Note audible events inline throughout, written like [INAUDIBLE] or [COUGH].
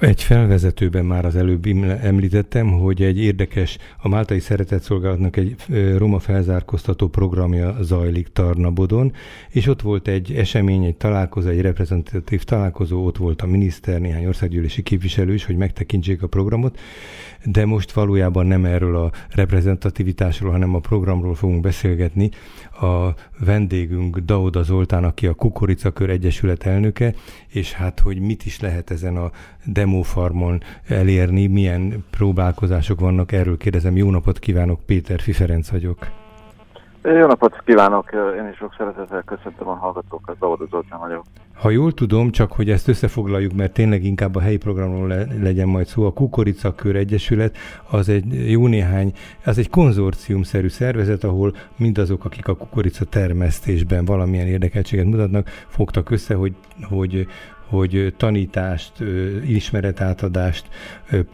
Egy felvezetőben már az előbb említettem, hogy egy érdekes, a Máltai Szeretetszolgálatnak egy roma felzárkóztató programja zajlik Tarnabodon, és ott volt egy esemény, egy találkozó, egy reprezentatív találkozó, ott volt a miniszter, néhány országgyűlési képviselő is, hogy megtekintsék a programot, de most valójában nem erről a reprezentativitásról, hanem a programról fogunk beszélgetni. A vendégünk Dauda Zoltán, aki a Kukoricakör Egyesület elnöke, és hát, hogy mit is lehet ezen a demofarmon elérni, milyen próbálkozások vannak, erről kérdezem. Jó napot kívánok, Péter Fiferenc vagyok. Jó napot kívánok! Én is sok szeretettel köszöntöm a hallgatókat, Zavod Zoltán vagyok. Ha jól tudom, csak hogy ezt összefoglaljuk, mert tényleg inkább a helyi programról le, legyen majd szó, a Kukoricakör Egyesület az egy jó néhány, az egy konzorciumszerű szervezet, ahol mindazok, akik a kukorica termesztésben valamilyen érdekeltséget mutatnak, fogtak össze, hogy, hogy hogy tanítást, ismeretátadást,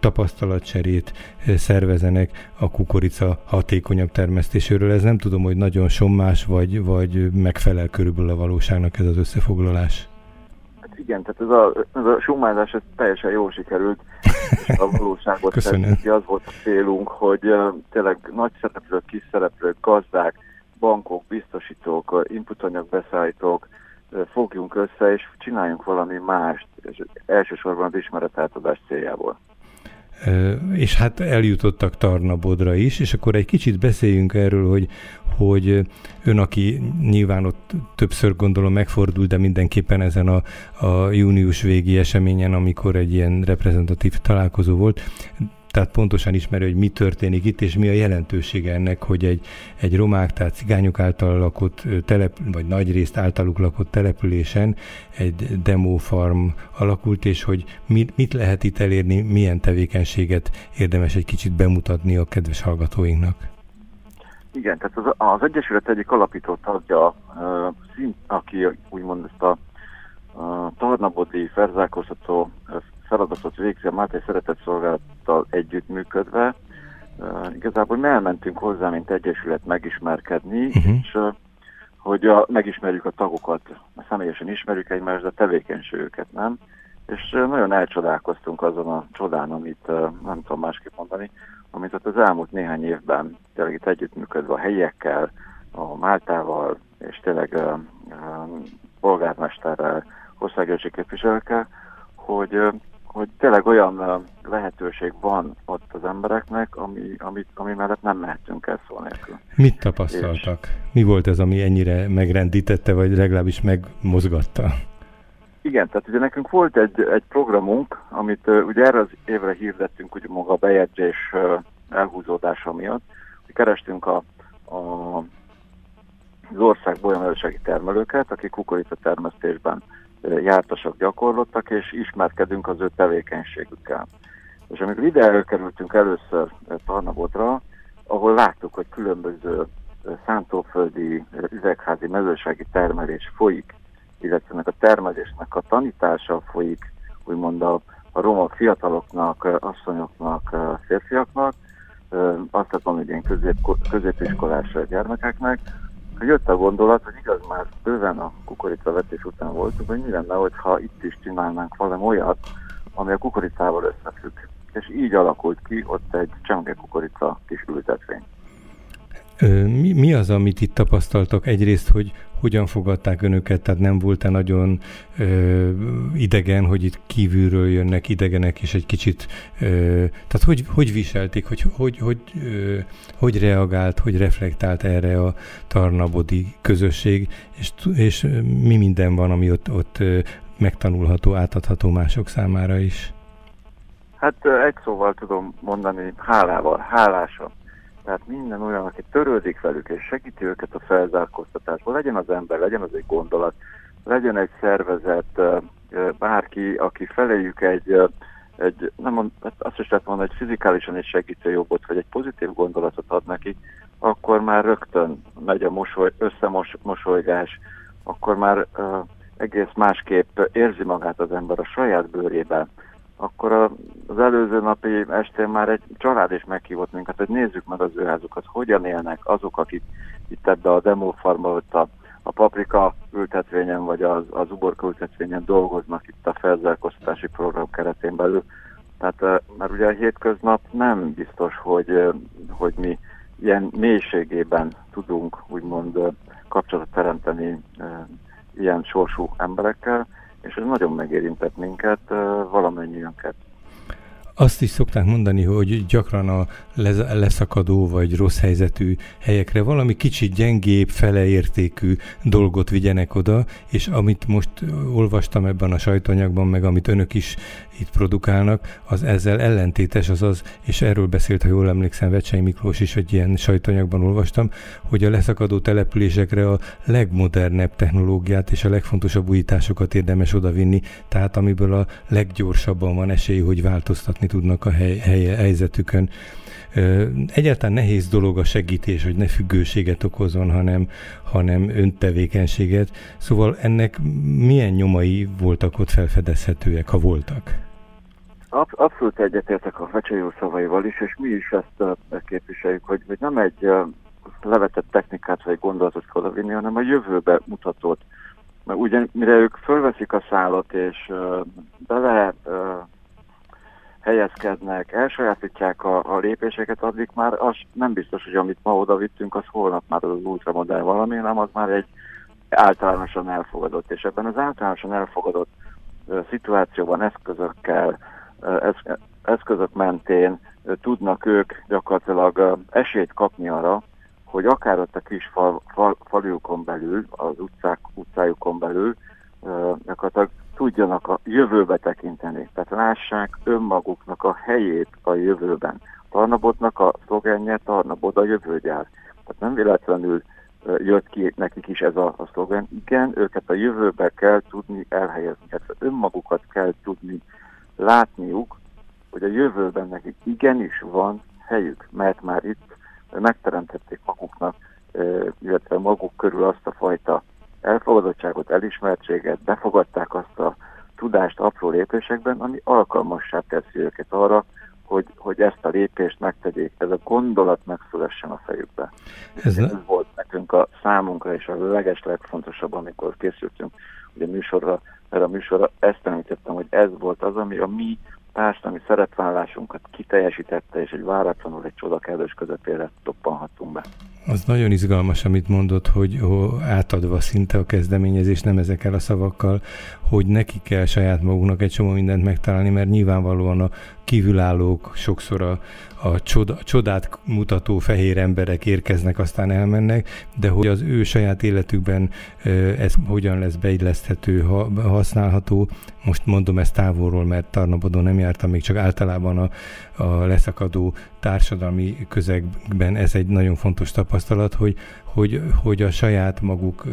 tapasztalatcserét szervezenek a kukorica hatékonyabb termesztéséről. Ez nem tudom, hogy nagyon sommás, vagy, vagy megfelel körülbelül a valóságnak ez az összefoglalás. Hát igen, tehát ez a, ez a summázás ez teljesen jól sikerült, és a valóságot [LAUGHS] Köszönöm. az volt a célunk, hogy tényleg nagy szereplők, kis szereplők, gazdák, bankok, biztosítók, inputanyagbeszállítók, fogjunk össze, és csináljunk valami mást, és elsősorban az ismeretátadás céljából. És hát eljutottak Tarnabodra is, és akkor egy kicsit beszéljünk erről, hogy, hogy ön, aki nyilván ott többször gondolom megfordult, de mindenképpen ezen a, a június végi eseményen, amikor egy ilyen reprezentatív találkozó volt, tehát pontosan ismeri, hogy mi történik itt, és mi a jelentősége ennek, hogy egy, egy romák, tehát cigányok által lakott telep, vagy nagy részt általuk lakott településen egy demofarm alakult, és hogy mit, mit lehet itt elérni, milyen tevékenységet érdemes egy kicsit bemutatni a kedves hallgatóinknak. Igen, tehát az, az Egyesület egyik alapító tagja, aki úgymond ezt a uh, Tarnabodi felzárkóztató feladatot végzi a Máté Szeretetszolgálattal együttműködve. Uh, igazából mi elmentünk hozzá, mint Egyesület megismerkedni, uh-huh. és uh, hogy a, megismerjük a tagokat, személyesen ismerjük egymást, de a tevékenységüket nem. És uh, nagyon elcsodálkoztunk azon a csodán, amit uh, nem tudom másképp mondani, amit ott az elmúlt néhány évben tényleg itt együttműködve a helyiekkel, a Máltával, és tényleg uh, uh, polgármesterrel, országgyűlési képviselőkkel, hogy hogy tényleg olyan lehetőség van ott az embereknek, ami, ami, ami mellett nem mehetünk el szó nélkül. Mit tapasztaltak? És... Mi volt ez, ami ennyire megrendítette, vagy legalábbis megmozgatta? Igen, tehát ugye nekünk volt egy, egy programunk, amit uh, ugye erre az évre hirdettünk ugye maga a bejegyzés uh, elhúzódása miatt, hogy kerestünk a, a, az országból olyan termelőket, akik kukorica termesztésben jártasak, gyakorlottak, és ismerkedünk az ő tevékenységükkel. És amikor ide előkerültünk először Tarnabotra, ahol láttuk, hogy különböző szántóföldi üvegházi mezősági termelés folyik, illetve ennek a termelésnek a tanítása folyik, úgymond a, a roma fiataloknak, asszonyoknak, férfiaknak, azt mondom, hogy ilyen közép, középiskolás gyermekeknek, jött a gondolat, hogy igaz már bőven a kukoricavetés után voltunk, hogy mi lenne, hogyha itt is csinálnánk valami olyat, ami a kukoricával összefügg. És így alakult ki ott egy csemege kukorica kis ültetvény. Mi, mi az, amit itt tapasztaltak? Egyrészt, hogy hogyan fogadták önöket, tehát nem volt-e nagyon ö, idegen, hogy itt kívülről jönnek idegenek, és egy kicsit, ö, tehát hogy, hogy viselték, hogy hogy, hogy, ö, hogy reagált, hogy reflektált erre a tarnabodi közösség, és, és mi minden van, ami ott, ott megtanulható, átadható mások számára is? Hát egy szóval tudom mondani, hálával, hálásan tehát minden olyan, aki törődik velük és segíti őket a felzárkóztatásból, legyen az ember, legyen az egy gondolat, legyen egy szervezet, bárki, aki feléjük egy, egy nem mond, hát azt is lehet mondani, egy fizikálisan egy segítő jobbot, vagy egy pozitív gondolatot ad neki, akkor már rögtön megy a mosoly, összemosolygás, akkor már uh, egész másképp érzi magát az ember a saját bőrében, akkor az előző napi estén már egy család is meghívott minket, hogy nézzük meg az ő házukat, hogyan élnek azok, akik itt ebbe a demófarmba, ott a, a paprika ültetvényen vagy az, az uborka ültetvényen dolgoznak itt a felzárkóztatási program keretén belül. Tehát mert ugye a hétköznap nem biztos, hogy, hogy mi ilyen mélységében tudunk úgymond kapcsolatot teremteni ilyen sorsú emberekkel, és ez nagyon megérintett minket, valamennyiünket. Azt is szokták mondani, hogy gyakran a leszakadó vagy rossz helyzetű helyekre valami kicsit gyengébb, feleértékű dolgot vigyenek oda, és amit most olvastam ebben a sajtanyagban, meg amit önök is itt produkálnak, az ezzel ellentétes, azaz, és erről beszélt, ha jól emlékszem, Vecsei Miklós is, hogy ilyen sajtanyagban olvastam, hogy a leszakadó településekre a legmodernebb technológiát és a legfontosabb újításokat érdemes odavinni, tehát amiből a leggyorsabban van esély, hogy változtatni tudnak a hely, hely, helyzetükön. Egyáltalán nehéz dolog a segítés, hogy ne függőséget okozon, hanem, hanem öntevékenységet. Szóval ennek milyen nyomai voltak ott felfedezhetőek, ha voltak? Abszolút egyetértek a Fecsejó szavaival is, és mi is ezt képviseljük, hogy, hogy nem egy levetett technikát vagy gondolatot kell odavinni, hanem a jövőbe mutatót. Mert ugye, mire ők fölveszik a szállat, és bele helyezkednek, elsajátítják a, a lépéseket, addig már az nem biztos, hogy amit ma oda vittünk, az holnap már az ultramodell valami, hanem az már egy általánosan elfogadott. És ebben az általánosan elfogadott uh, szituációban eszközökkel, uh, esz, eszközök mentén tudnak ők gyakorlatilag esélyt kapni arra, hogy akár ott a kis fal, fal, faljukon belül, az utcák, utcájukon belül, gyakorlatilag tudjanak a jövőbe tekinteni, tehát lássák önmaguknak a helyét a jövőben. Tarnabodnak a szlogenje, Tarnabod a jövőgyár. Tehát nem véletlenül jött ki nekik is ez a, a szlogen. Igen, őket a jövőbe kell tudni elhelyezni, tehát önmagukat kell tudni látniuk, hogy a jövőben nekik igenis van helyük, mert már itt megteremtették maguknak, illetve maguk körül azt a fajta elfogadottságot, elismertséget, befogadták a lépésekben, ami alkalmassá teszi őket arra, hogy, hogy ezt a lépést megtegyék, ez a gondolat megszülessen a fejükbe. Ez, ez volt nekünk a számunkra és a leges legfontosabb, amikor készültünk ugye műsorra, erre a műsorra, ezt említettem, hogy ez volt az, ami a mi társadalmi szeretvállásunkat kiteljesítette, és egy váratlanul egy csodakelős közepére toppanhatunk be. Az nagyon izgalmas, amit mondott, hogy átadva szinte a kezdeményezés, nem ezekkel a szavakkal, hogy neki kell saját magunknak egy csomó mindent megtalálni, mert nyilvánvalóan a kívülállók sokszor a, a, csoda, csodát mutató fehér emberek érkeznek, aztán elmennek, de hogy az ő saját életükben ez hogyan lesz beilleszthető, használható, most mondom ezt távolról, mert Tarnabodon nem jártam, még csak általában a, a leszakadó társadalmi közegben ez egy nagyon fontos tapasztalat, hogy, hogy, hogy a saját maguk,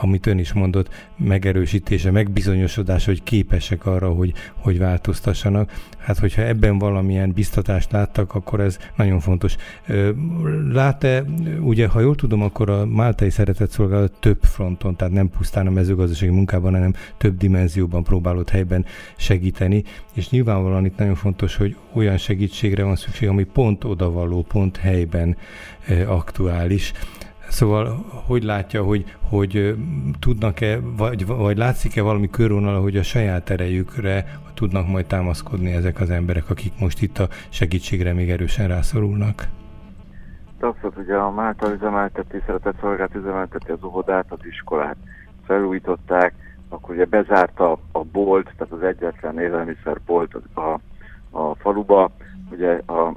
amit ön is mondott, megerősítése, megbizonyosodás, hogy képesek arra, hogy, hogy változtassanak. Hát, hogyha ebben valamilyen biztatást láttak, akkor ez nagyon fontos. Lát-e, ugye, ha jól tudom, akkor a Máltai Szeretett Szolgálat több fronton, tehát nem pusztán a mezőgazdasági munkában, hanem több dimenzióban próbálott helyben segíteni, és nyilvánvalóan itt nagyon fontos, hogy olyan segítségre van szükség, ami pont odavaló, pont helyben aktuális. Szóval hogy látja, hogy, hogy tudnak-e, vagy, vagy látszik-e valami körvonal, hogy a saját erejükre tudnak majd támaszkodni ezek az emberek, akik most itt a segítségre még erősen rászorulnak? Abszolút, ugye a Málta üzemelteti, szeretett szolgált üzemelteti az óvodát, az iskolát. Felújították, akkor ugye bezárta a bolt, tehát az egyetlen élelmiszerbolt a, a faluba, ugye a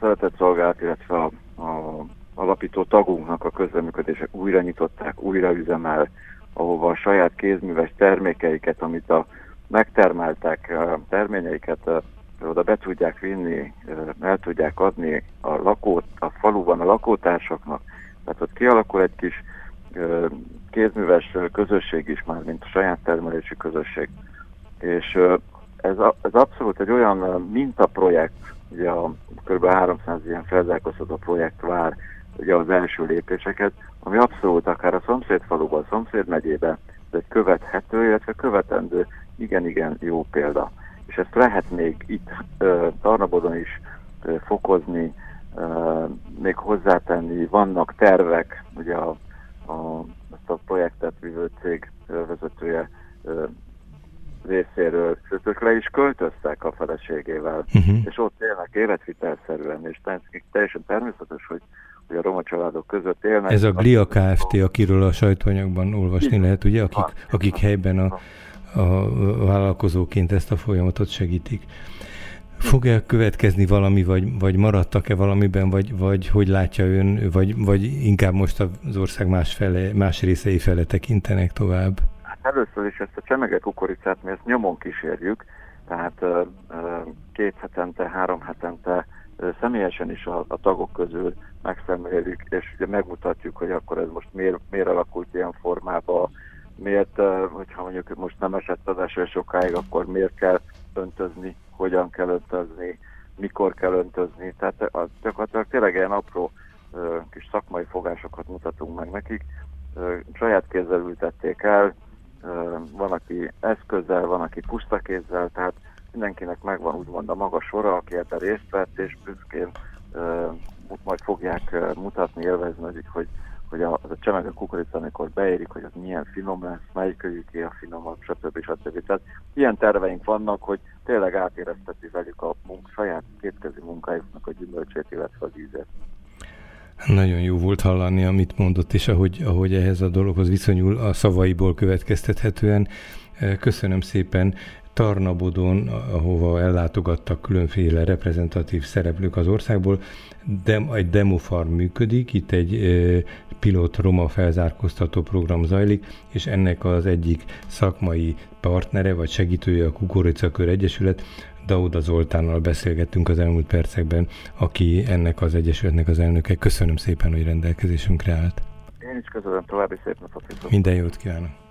szeretett szolgált, illetve a, a alapító tagunknak a közreműködése újra nyitották, újra üzemel, ahova a saját kézműves termékeiket, amit a megtermeltek terményeiket oda be tudják vinni, el tudják adni a, lakó, a faluban a lakótársaknak. Tehát ott kialakul egy kis kézműves közösség is már, mint a saját termelési közösség. És ez, ez abszolút egy olyan mintaprojekt, ugye a kb. 300 ilyen felzárkóztató projekt vár ugye az első lépéseket, ami abszolút akár a szomszéd faluban, a szomszéd megyében, ez egy követhető, illetve követendő igen-igen jó példa. És ezt lehet még itt uh, Tarnabodon is uh, fokozni, még hozzátenni, vannak tervek, ugye a, a ezt a projektet vívő cég vezetője részéről, sőt, le is költöztek a feleségével, uh-huh. és ott élnek életvitelszerűen, és teljesen természetes, hogy, hogy a roma családok között élnek. Ez a GLIA Kft., akiről a sajtóanyagban olvasni lehet, ugye, akik, akik helyben a, a vállalkozóként ezt a folyamatot segítik. Fog-e következni valami, vagy, vagy maradtak-e valamiben, vagy, vagy hogy látja ön, vagy, vagy inkább most az ország más, fele, más részei fele tekintenek tovább? Először is ezt a csemege kukoricát mi ezt nyomon kísérjük, tehát két hetente, három hetente személyesen is a, a tagok közül megszeméljük, és ugye megmutatjuk, hogy akkor ez most miért, miért alakult ilyen formába, miért, hogyha mondjuk most nem esett az eső sokáig, akkor miért kell öntözni hogyan kell öntözni, mikor kell öntözni. Tehát az gyakorlatilag tényleg ilyen apró kis szakmai fogásokat mutatunk meg nekik. Saját kézzel ültették el, van, aki eszközzel, van, aki puszta kézzel, tehát mindenkinek megvan úgymond a maga sora, aki ebben részt vett, és büszkén majd fogják mutatni, élvezni, hogy hogy a, az a csemege kukorica, amikor beérik, hogy az milyen finom lesz, melyik kölyüké a finomabb, stb. stb. Tehát ilyen terveink vannak, hogy tényleg átérezteti velük a munk, saját kétkezi munkájuknak a gyümölcsét, illetve az ízet. Nagyon jó volt hallani, amit mondott, és ahogy, ahogy ehhez a dologhoz viszonyul a szavaiból következtethetően. Köszönöm szépen. Tarnabodon, ahova ellátogattak különféle reprezentatív szereplők az országból, de egy demofarm működik, itt egy pilot roma felzárkóztató program zajlik, és ennek az egyik szakmai partnere vagy segítője a Kukoricakör Egyesület, Dauda Zoltánnal beszélgettünk az elmúlt percekben, aki ennek az egyesületnek az elnöke. Köszönöm szépen, hogy rendelkezésünkre állt. Én is köszönöm, további szép napot. Minden jót kívánok.